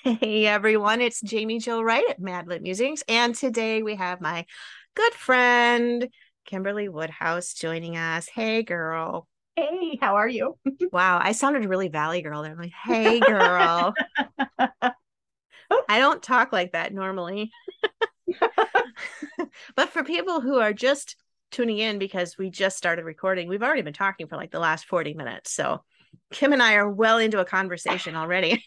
Hey everyone, it's Jaime Jo Wright at Madlit Musings, and today we have my good friend Kimberley Woodhouse joining us. Hey girl. Hey, how are you? wow, I sounded really Valley Girl there. I'm like, hey girl. I don't talk like that normally. but for people who are just tuning in because we just started recording, we've already been talking for like the last 40 minutes. So Kim and I are well into a conversation already.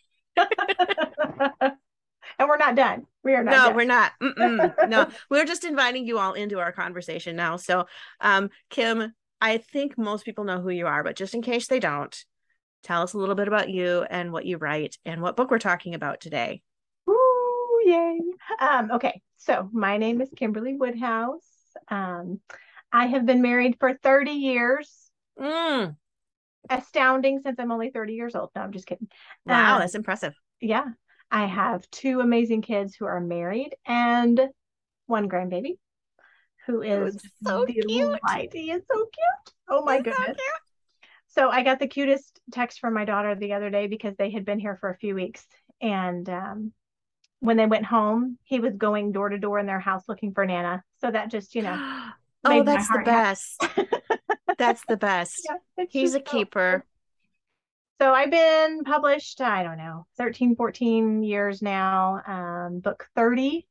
And we're not done. We are not. No, done. we're not. Mm-mm. no, we're just inviting you all into our conversation now. So, um, Kim, I think most people know who you are, but just in case they don't, tell us a little bit about you and what you write and what book we're talking about today. Ooh, yay. Um, okay, so my name is Kimberley Woodhouse. Um, I have been married for 30 years. Mm. Astounding since I'm only 30 years old. No, I'm just kidding. Wow, um, that's impressive. Yeah. I have two amazing kids who are married and one grandbaby who is so cute. He is so cute. Oh my He's goodness. So, so, I got the cutest text from my daughter the other day because they had been here for a few weeks. And um, when they went home, he was going door to door in their house looking for Nana. So that just, you know. oh, that's the best. that's the best. Yeah, He's a keeper. So I've been published, I don't know, 13, 14 years now. Um, book 30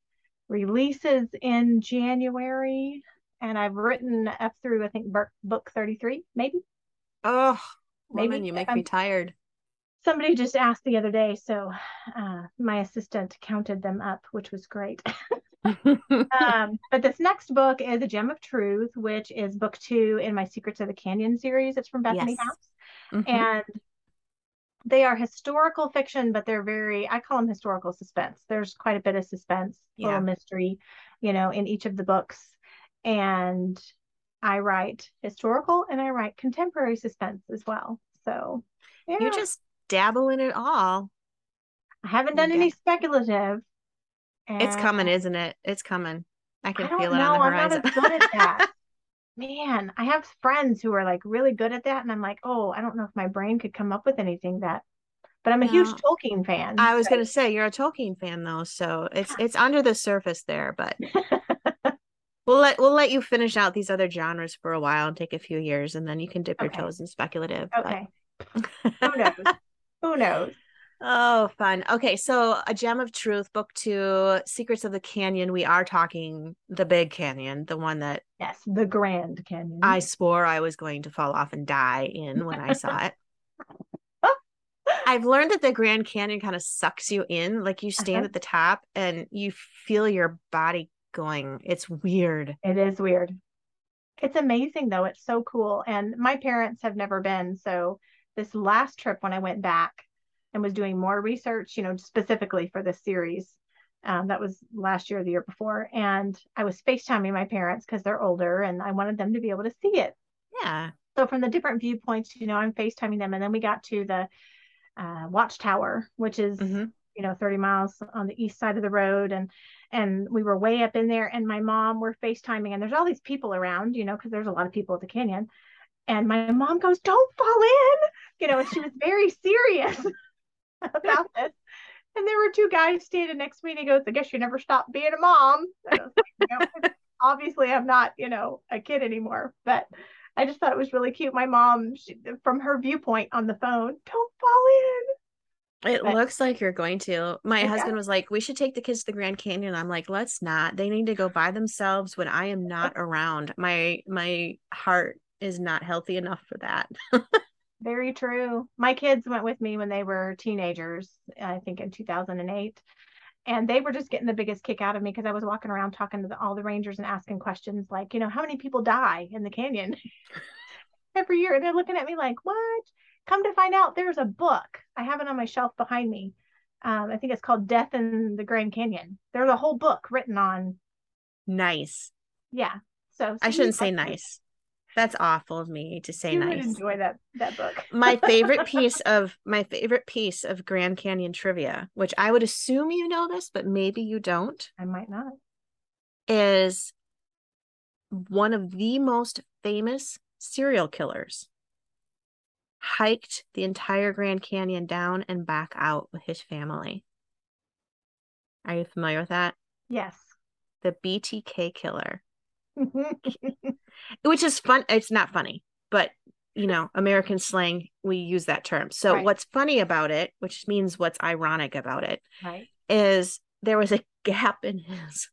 releases in January. And I've written up through, I think, book 33, maybe. Oh, maybe woman, you make um, me tired. Somebody just asked the other day. So uh, my assistant counted them up, which was great. um, but this next book is A Gem of Truth, which is book two in my Secrets of the Canyon series. It's from Bethany yes. House. Mm-hmm. And they are historical fiction, but they're very, I call them historical suspense. There's quite a bit of suspense, yeah. little mystery, you know, in each of the books. And I write historical and I write contemporary suspense as well. So yeah. you just dabble in it all. I haven't done any speculative. It's coming, isn't it? It's coming. I can I feel it know. on the horizon. I'm not as good at that. man, I have friends who are like really good at that. And I'm like, oh, I don't know if my brain could come up with anything that but I'm a huge Tolkien fan. I was so. gonna say you're a Tolkien fan though, so it's it's under the surface there, but we'll let we'll let you finish out these other genres for a while and take a few years and then you can dip okay. your toes in speculative. Okay. Who knows? Who knows? Oh, fun. Okay, so A Gem of Truth, Book Two, Secrets of the Canyon. We are talking the big canyon, the one that. Yes, the Grand Canyon. I swore I was going to fall off and die in when I saw it. I've learned that the Grand Canyon kind of sucks you in. Like you stand uh-huh. at the top and you feel your body going. It's weird. It is weird. It's amazing though. It's so cool. And my parents have never been. So this last trip when I went back, and was doing more research, you know, specifically for this series. Um, that was last year or the year before. And I was FaceTiming my parents because they're older and I wanted them to be able to see it. Yeah. So from the different viewpoints, you know, I'm FaceTiming them. And then we got to the uh, watchtower, which is, mm-hmm. you know, 30 miles on the east side of the road. And and we were way up in there. And my mom were FaceTiming, and there's all these people around, you know, because there's a lot of people at the canyon. And my mom goes, Don't fall in, you know, and she was very serious. about this. And there were two guys standing next to me, and he goes, I guess you never stopped being a mom. Like, know, obviously, I'm not, you know, a kid anymore, but I just thought it was really cute. My mom, she, from her viewpoint on the phone, don't fall in. It but, looks like you're going to. My yeah. husband was like, "We should take the kids to the Grand Canyon." I'm like, "Let's not. They need to go by themselves when I am not around. My my heart is not healthy enough for that." Very true. My kids went with me when they were teenagers, I think in 2008. And they were just getting the biggest kick out of me because I was walking around talking to the, all the rangers and asking questions like, you know, how many people die in the canyon every year? And they're looking at me like, what? Come to find out, there's a book. I have it on my shelf behind me Um, I think it's called Death in the Grand Canyon. There's a whole book written on. Nice. Yeah. So, so I shouldn't say nice. That's awful of me to say you nice. would enjoy that that book. my favorite piece of my favorite piece of Grand Canyon trivia, which I would assume you know this, but maybe you don't. I might not. Is one of the most famous serial killers hiked the entire Grand Canyon down and back out with his family. Are you familiar with that? Yes. The BTK killer. Which is fun. It's not funny, but you know, American slang, we use that term. So right. what's funny about it, which means what's ironic about it, right. is there was a gap in his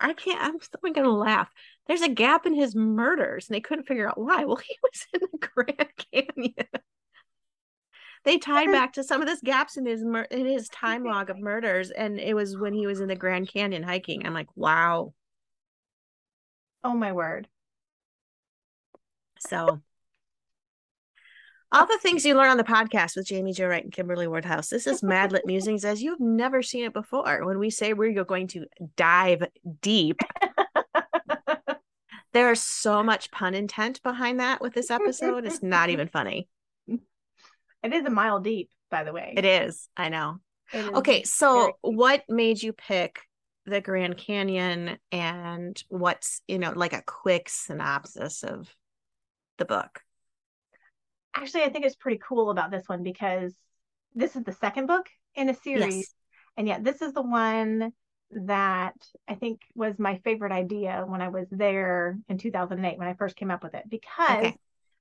I can't I'm still gonna laugh. There's a gap in his murders and they couldn't figure out why. Well, he was in the Grand Canyon. they tied back to some of this gaps in his mur- in his time log of murders and it was when he was in the Grand Canyon hiking. I'm like, wow. Oh my word. So all the things you learn on the podcast with Jaime Jo Wright and Kimberley Woodhouse. This is Madlit Musings as you've never seen it before. When we say we're going to dive deep, there's so much pun intent behind that with this episode. It's not even funny. It is a mile deep, by the way. It is. I know. Okay, so what made you pick the Grand Canyon and what's, you know, like a quick synopsis of the book? Actually, I think it's pretty cool about this one because this is the second book in a series. Yes. And yet, this is the one that I think was my favorite idea when I was there in 2008 when I first came up with it because okay.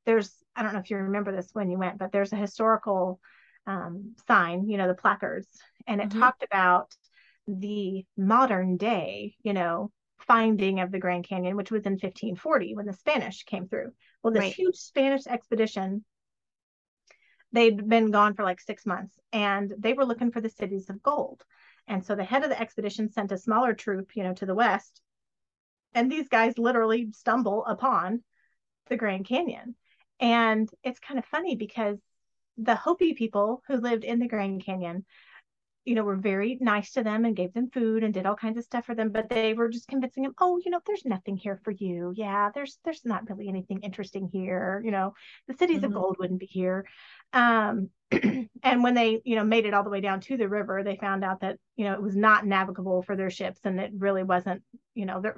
there's I don't know if you remember this when you went, but there's a historical um, sign, you know, the placards, and it mm-hmm. talked about the modern day, you know, finding of the Grand Canyon, which was in 1540 when the Spanish came through. Well, this right. huge Spanish expedition, they'd been gone for like six months and they were looking for the cities of gold. And so the head of the expedition sent a smaller troop, you know, to the west. And these guys literally stumble upon the Grand Canyon. And it's kind of funny because the Hopi people who lived in the Grand Canyon you know, were very nice to them and gave them food and did all kinds of stuff for them, but they were just convincing them, oh, you know, there's nothing here for you. Yeah, there's there's not really anything interesting here. You know, the cities mm-hmm. of gold wouldn't be here. Um, and when they, you know, made it all the way down to the river, they found out that, you know, it was not navigable for their ships and it really wasn't, you know, there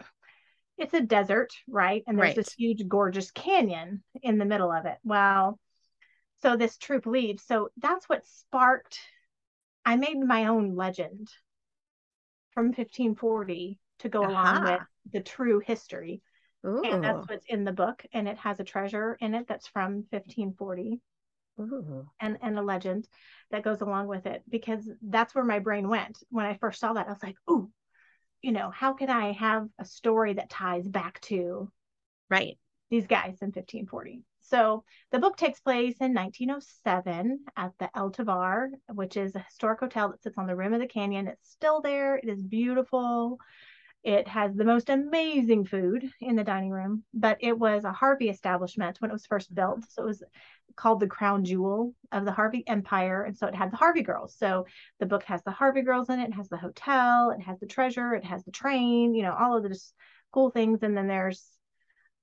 it's a desert, right? And there's right. this huge, gorgeous canyon in the middle of it. Well, so this troop leaves. So that's what sparked I made my own legend from 1540 to go uh-huh. along with the true history. Ooh. And that's what's in the book. And it has a treasure in it that's from 1540. Ooh. And, and a legend that goes along with it because that's where my brain went when I first saw that. I was like, "Ooh, you know, how can I have a story that ties back to right these guys in 1540?" So the book takes place in 1907 at the El Tovar, which is a historic hotel that sits on the rim of the canyon. It's still there. It is beautiful. It has the most amazing food in the dining room, but it was a Harvey establishment when it was first built. So it was called the crown jewel of the Harvey Empire. And so it had the Harvey girls. So the book has the Harvey girls in it, it has the hotel, it has the treasure, it has the train, you know, all of this cool things. And then there's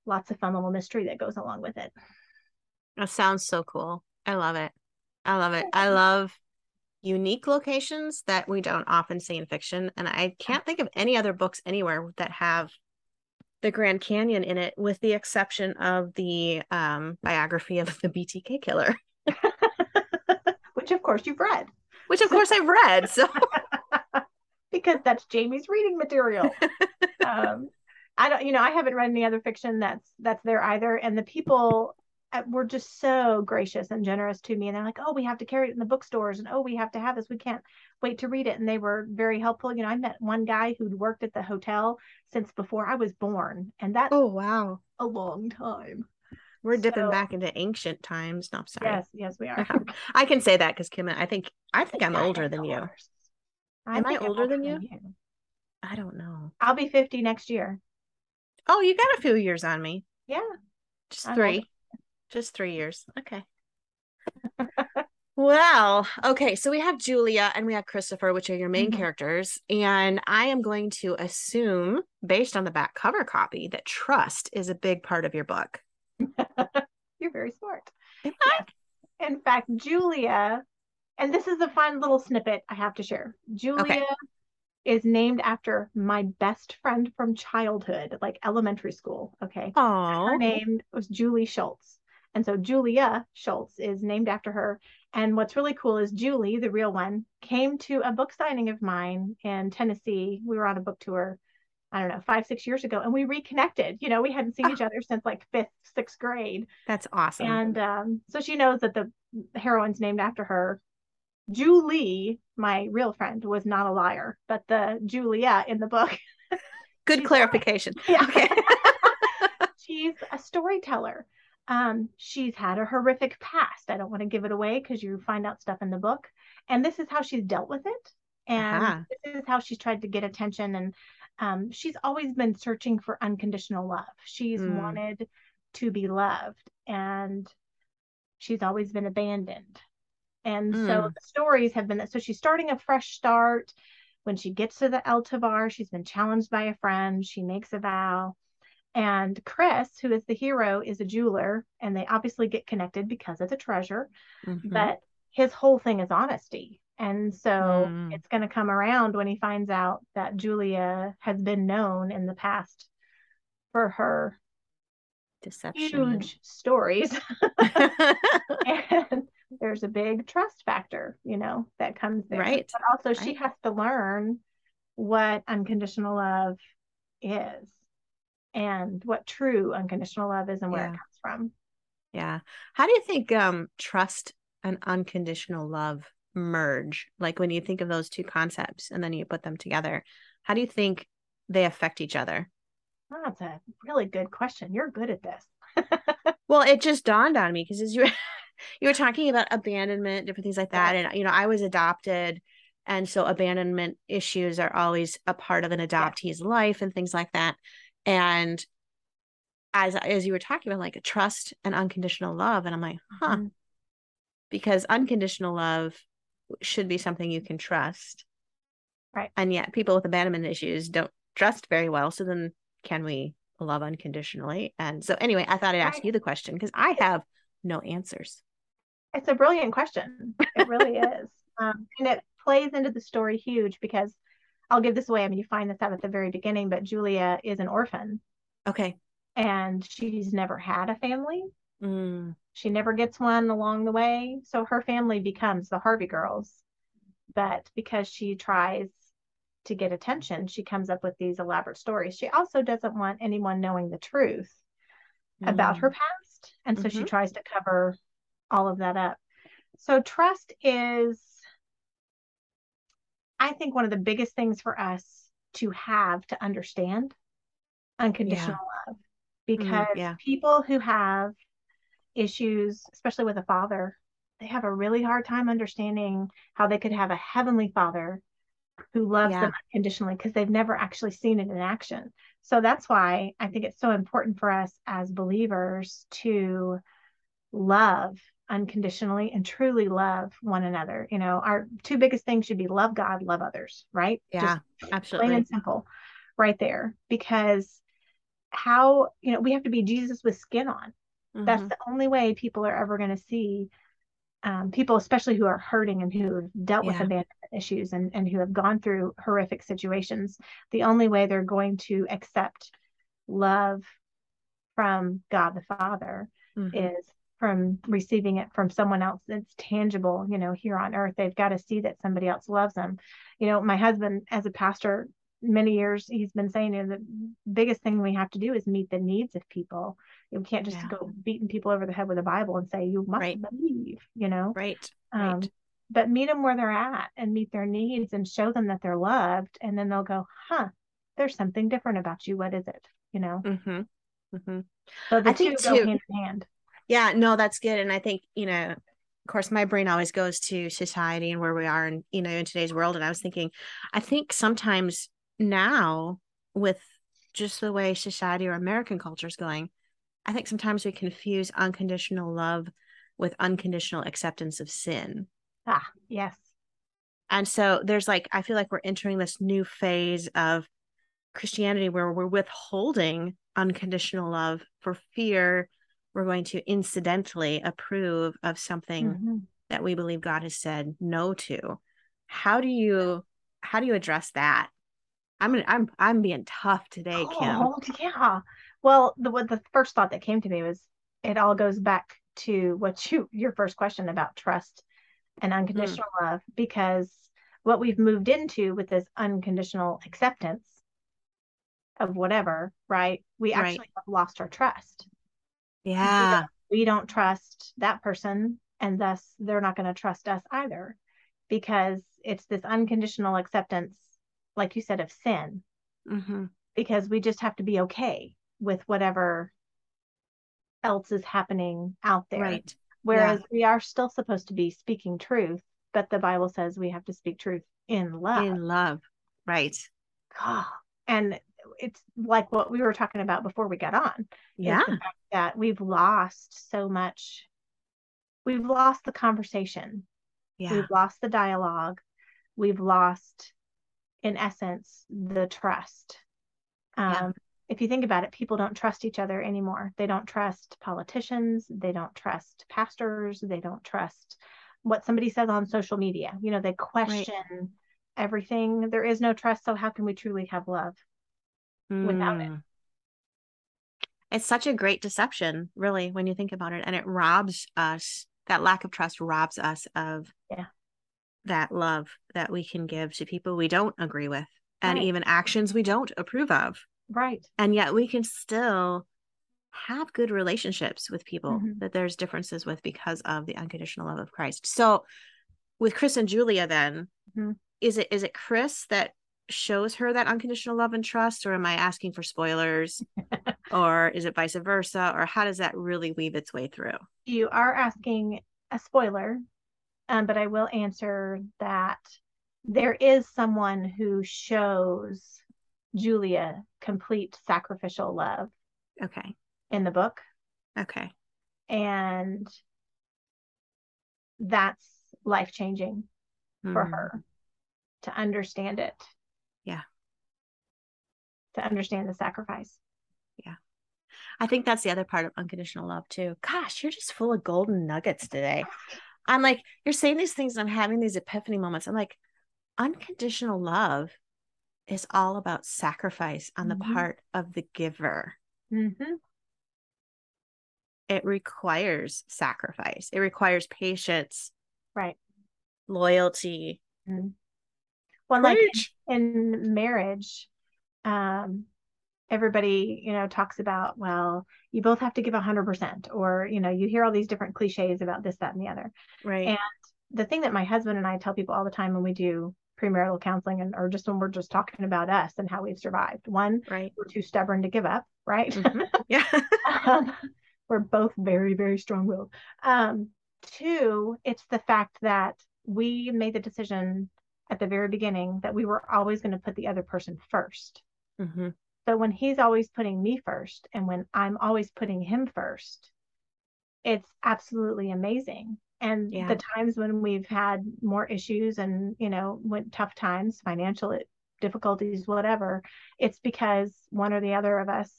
lots of fun little mystery that goes along with it. That sounds so cool. I love it. I love it. I love unique locations that we don't often see in fiction. And I can't think of any other books anywhere that have the Grand Canyon in it, with the exception of the um, biography of the BTK killer. Which, of course, you've read. Which, of course, I've read. So. because that's Jamie's reading material. um, I don't, you know, I haven't read any other fiction that's that's there either. And the people uh, were just so gracious and generous to me. And they're like oh we have to carry it in the bookstores and oh we have to have this. We can't wait to read it. And they were very helpful. You know i met one guy who'd worked at the hotel since before i was born and that's oh wow. a long time. We're dipping so, back into ancient times. No sorry. Yes yes we are. I can say that because kim i think i think i'm older than you. I am i older, than, you? you. I don't know. I'll be 50 next year oh you got a few years on me yeah just three just three years. Okay. Well, okay, so we have Julia and we have Christopher, which are your main mm-hmm. characters. And I am going to assume, based on the back cover copy, that trust is a big part of your book. You're very smart. In fact, Julia, and this is a fun little snippet I have to share. Julia okay. Is named after my best friend from childhood, like elementary school. Okay. Oh. Her name was Julie Schultz. And so Julia Schultz is named after her. And what's really cool is Julie, the real one, came to a book signing of mine in Tennessee. We were on a book tour, I don't know, five, six years ago, and we reconnected. You know, we hadn't seen oh. each other since like fifth, sixth grade. That's awesome. And um, so she knows that the heroine's named after her. Julie, my real friend, was not a liar, but the Julia in the book. Good clarification. Yeah. Okay. she's a storyteller. Um, she's had a horrific past. I don't want to give it away because you find out stuff in the book. And this is how she's dealt with it. And uh-huh. this is how she's tried to get attention. And um, she's always been searching for unconditional love. She's mm. wanted to be loved. And she's always been abandoned. And mm. so the stories have been that. So she's starting a fresh start. When she gets to the El Eltavar, she's been challenged by a friend. She makes a vow. And Chris, who is the hero, is a jeweler, and they obviously get connected because of the treasure. Mm-hmm. But his whole thing is honesty. And so mm. it's going to come around when he finds out that Julia has been known in the past for her deception huge stories. and there's a big trust factor, you know, that comes there. Right. But also right. she has to learn what unconditional love is and what true unconditional love is and where yeah. it comes from. Yeah. How do you think um, trust and unconditional love merge? Like when you think of those two concepts and then you put them together, how do you think they affect each other? Oh, that's a really good question. You're good at this. well, it just dawned on me because as you you were talking about abandonment, different things like that, and you know, I was adopted, and so abandonment issues are always a part of an adoptee's yeah. life and things like that and as as you were talking about like trust and unconditional love and i'm like huh mm-hmm. because unconditional love should be something you can trust right and yet people with abandonment issues don't trust very well so then can we love unconditionally and so anyway i thought i'd ask right. you the question because i have no answers it's a brilliant question it really is um, and it plays into the story huge because I'll give this away. I mean, you find this out at the very beginning, but Julia is an orphan. Okay. And she's never had a family. Mm. She never gets one along the way. So her family becomes the Harvey girls. But because she tries to get attention, she comes up with these elaborate stories. She also doesn't want anyone knowing the truth mm. about her past. And so mm-hmm. she tries to cover all of that up. So trust is I think one of the biggest things for us to have to understand unconditional yeah. love mm, because mm, yeah. people who have issues, especially with a father, they have a really hard time understanding how they could have a heavenly father who loves yeah. them unconditionally because they've never actually seen it in action. So that's why I think it's so important for us as believers to love unconditionally and truly love one another. You know, our two biggest things should be love God, love others, right? Yeah, Just absolutely. Plain and simple, right there. Because how, you know, we have to be Jesus with skin on. Mm-hmm. That's the only way people are ever going to see um, people, especially who are hurting and who have dealt yeah. with abandonment issues and, and who have gone through horrific situations. The only way they're going to accept love from God the Father mm-hmm. is from receiving it from someone else that's tangible, you know, here on earth. They've got to see that somebody else loves them. You know, my husband, as a pastor, many years he's been saying you know, the biggest thing we have to do is meet the needs of people. You can't just yeah. go beating people over the head with a Bible and say you must right. believe, you know. Right. Um, right. But meet them where they're at and meet their needs and show them that they're loved, and then they'll go, "Huh, there's something different about you. What is it?" You know. Mm-hmm. Mm-hmm. So the I two go too, hand in hand yeah no that's good and i think you know of course my brain always goes to society and where we are and you know in today's world and i was thinking i think sometimes now with just the way society or american culture is going i think sometimes we confuse unconditional love with unconditional acceptance of sin. Ah, yes. And so there's like, I feel like we're entering this new phase of Christianity where we're withholding unconditional love for fear we're going to incidentally approve of something mm-hmm. that we believe God has said no to. How do you how do you address that? I'm I'm I'm being tough today, Kim. Oh, yeah. Well, the what the first thought that came to me was it all goes back to what you your first question about trust and unconditional mm. love because what we've moved into with this unconditional acceptance of whatever, right? We actually right. have lost our trust. Yeah. We don't, we don't trust that person, and thus they're not going to trust us either because it's this unconditional acceptance, like you said, of sin. Mm-hmm. Because we just have to be okay with whatever else is happening out there. Right. Whereas yeah. we are still supposed to be speaking truth, but the Bible says we have to speak truth in love. In love. Right. God. And it's like what we were talking about before we got on. Yeah. That we've lost so much. We've lost the conversation. Yeah. We've lost the dialogue. We've lost, in essence, the trust. Um, yeah. If you think about it, people don't trust each other anymore. They don't trust politicians. They don't trust pastors. They don't trust what somebody says on social media. You know, they question right. everything. There is no trust. So, how can we truly have love? Mm. without it. Hmm. It's such a great deception, really, when you think about it. And it robs us, that lack of trust robs us of yeah. that love that we can give to people we don't agree with and right. even actions we don't approve of. Right. And yet we can still have good relationships with people mm-hmm. that there's differences with because of the unconditional love of Christ. So with Chris and Julia then, mm-hmm. is it is it Chris that shows her that unconditional love and trust or am i asking for spoilers or is it vice versa or how does that really weave its way through you are asking a spoiler um, but i will answer that there is someone who shows julia complete sacrificial love okay in the book okay and that's life changing mm. for hmm. her to understand it. To understand the sacrifice. Yeah. I think that's the other part of unconditional love too. Gosh, you're just full of golden nuggets today. I'm like, you're saying these things, I'm having these epiphany moments. I'm like, unconditional love is all about sacrifice on the mm-hmm. part of the giver. Mm-hmm. It requires sacrifice, it requires patience, right? Loyalty, mm-hmm. Well, like in marriage, um, everybody, you know, talks about, well, you both have to give a hundred percent, or, you know, you hear all these different cliches about this, that, and the other. Right. And the thing that my husband and I tell people all the time when we do premarital counseling and or just when we're just talking about us and how we've survived. One, right. we're too stubborn to give up, right? Mm-hmm. Yeah. um, we're both very, very strong willed. Um, two, it's the fact that we made the decision at the very beginning that we were always going to put the other person 1st mm-hmm. So when he's always putting me first and when I'm always putting him first, it's absolutely amazing. And yeah. the times when we've had more issues and, you know, went tough times, financial difficulties, whatever, it's because one or the other of us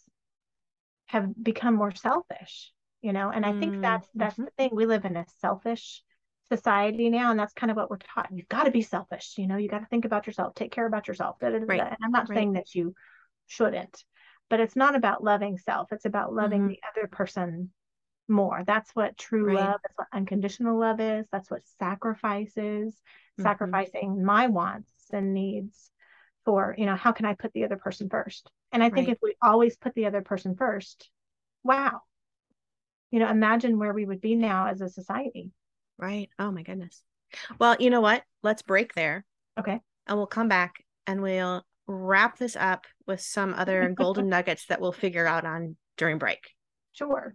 have become more selfish, you know, and I think mm, that's that's mm-hmm. the thing. We live in a selfish society now and that's kind of what we're taught you've got to be selfish you know you got to think about yourself take care about yourself da, da, da, right. and i'm not right. saying that you shouldn't but it's not about loving self it's about loving mm-hmm. the other person more that's what true right. love that's what unconditional love is that's what sacrifice is mm-hmm. sacrificing my wants and needs for you know how can i put the other person first and i think if we always put the other person first wow you know imagine where we would be now as a society Right. Oh my goodness. Well, you know what? Let's break there. Okay. And we'll come back and we'll wrap this up with some other golden nuggets that we'll figure out on during break. Sure.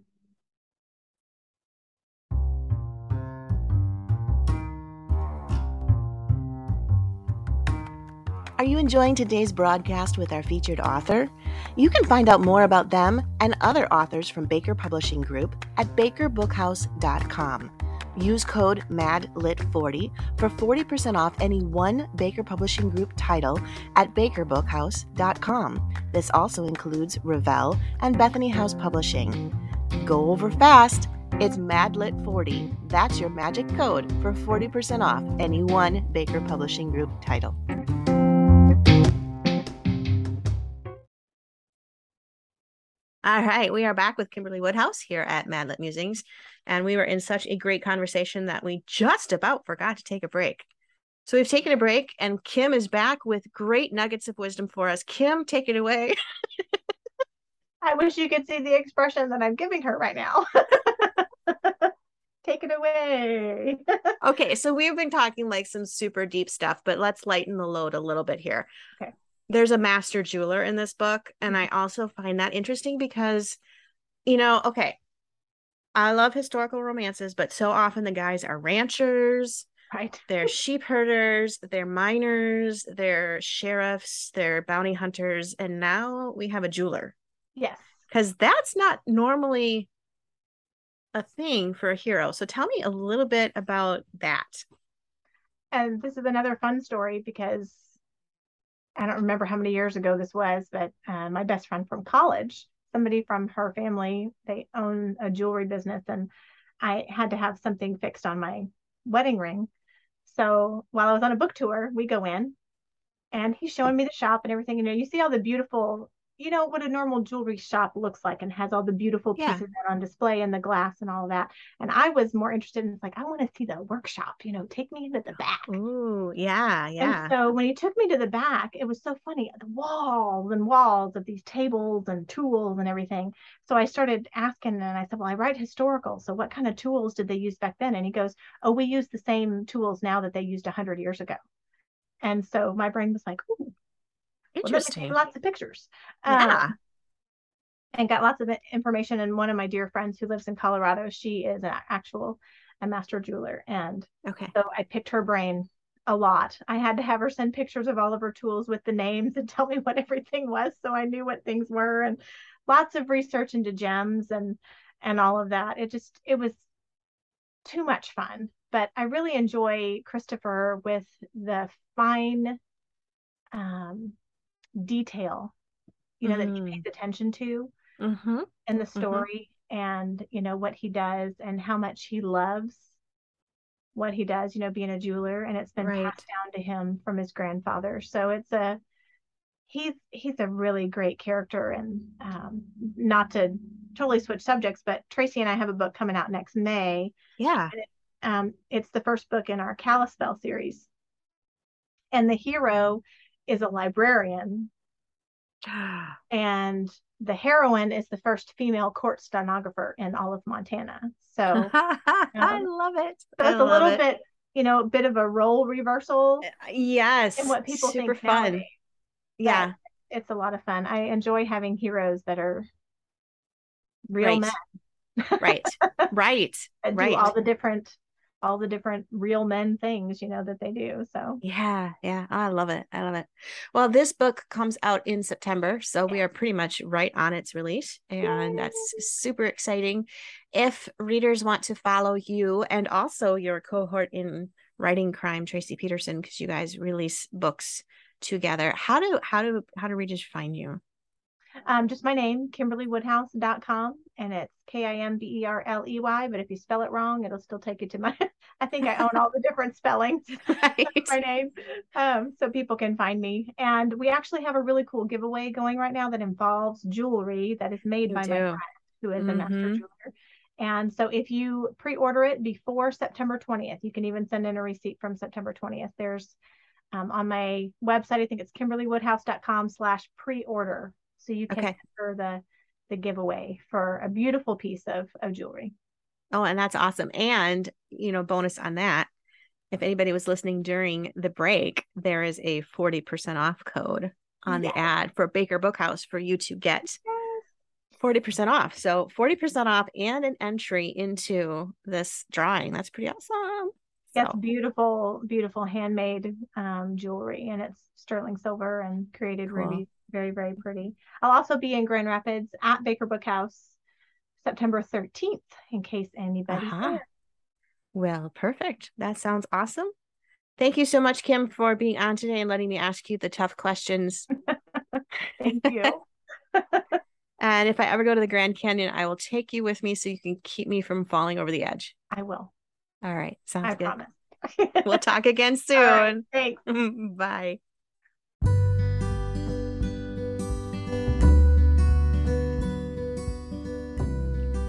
Are you enjoying today's broadcast with our featured author? You can find out more about them and other authors from Baker Publishing Group at bakerbookhouse.com. Use code MADLIT40 for 40% off any one Baker Publishing Group title at bakerbookhouse.com. This also includes Revell and Bethany House Publishing. Go over fast. It's MADLIT40. That's your magic code for 40% off any one Baker Publishing Group title. All right, we are back with Kimberley Woodhouse here at Madlit Musings, and we were in such a great conversation that we just about forgot to take a break. So we've taken a break, and Kim is back with great nuggets of wisdom for us. Kim, take it away. I wish you could see the expression that I'm giving her right now. take it away. okay, so we've been talking like some super deep stuff, but let's lighten the load a little bit here. Okay there's a master jeweler in this book and i mm-hmm. also find that interesting because you know okay i love historical romances but so often the guys are ranchers right. they're sheep herders they're miners they're sheriffs they're bounty hunters and now we have a jeweler. Yes. Because that's not normally a thing for a hero. So tell me a little bit about that. And this is another fun story because I don't remember how many years ago this was, but uh, my best friend from college, somebody from her family, they own a jewelry business, and I had to have something fixed on my wedding ring. So while I was on a book tour, we go in and he's showing me the shop and everything. You know, you see all the beautiful you know what a normal jewelry shop looks like and has all the beautiful pieces yeah. on display and the glass and all that. And I was more interested in like, I want to see the workshop, you know, take me into the back. Ooh, yeah, yeah. And so when he took me to the back, it was so funny. The walls and walls of these tables and tools and everything. So I started asking and I said, Well, I write historical. So what kind of tools did they use back then? And he goes, Oh, we use the same tools now that they used a hundred years ago. And so my brain was like, Ooh, Interesting. Well, lots of pictures. Yeah. Um, and got lots of information. And one of my dear friends who lives in Colorado, she is an actual a master jeweler. And okay. So I picked her brain a lot. I had to have her send pictures of all of her tools with the names and tell me what everything was so I knew what things were and lots of research into gems and and all of that. It just it was too much fun. But I really enjoy Christopher with the fine um detail you know mm. that he pays mm. attention to mm-hmm. in the mm-hmm. story mm-hmm. and you know what he does and how much he loves what he does you know being a jeweler and it's been right. passed down to him from his grandfather so it's a he's he's a really great character and um, not to totally switch subjects but Tracie and i have a book coming out next may yeah it, um, it's the first book in our Kalispell series and the hero is a librarian. and the heroine is the first female court stenographer in all of Montana. So um, I love it. So it's a little it. bit, you know, a bit of a role reversal. Uh, yes. And what people super think fun. Nowadays. Yeah. it's a lot of fun. I enjoy having heroes that are real right. men. right. Right. and right. do all the different all the different real men things you know that they do so. Yeah yeah i love it i love it. Well this book comes out in september so we are pretty much right on its release and Yay. that's super exciting. If readers want to follow you and also your cohort in writing crime Tracie Peterson because you guys release books together how do how do how do readers find you um, just my name, KimberleyWoodhouse.com, and it's K I M B E R L E Y. But if you spell it wrong, it'll still take you to my. I think I own all the different spellings. Right. my name, um, so people can find me. And we actually have a really cool giveaway going right now that involves jewelry that is made you by do. my friend, who is mm-hmm. a master mm-hmm. jeweler. And so if you pre-order it before September 20th, you can even send in a receipt from September 20th. There's um, on my website, I think it's kimberleywoodhouse.com slash pre-order so you can okay. enter the the giveaway for a beautiful piece of, of jewelry. Oh, and that's awesome. And, you know, bonus on that, if anybody was listening during the break, there is a 40% off code on yes. the ad for Baker Bookhouse for you to get yes. 40% off. So 40% off and an entry into this drawing. That's pretty awesome. So. Yes, beautiful, beautiful handmade um, jewelry, and it's sterling silver and created cool. rubies. Very, very pretty. I'll also be in Grand Rapids at Baker Book House September 13th, in case anybody's uh-huh. there. Well, perfect. That sounds awesome. Thank you so much, Kim, for being on today and letting me ask you the tough questions. Thank you. and if I ever go to the Grand Canyon, I will take you with me so you can keep me from falling over the edge. I will. All right. Sounds I good. Promise. we'll talk again soon. Right, thanks. Bye.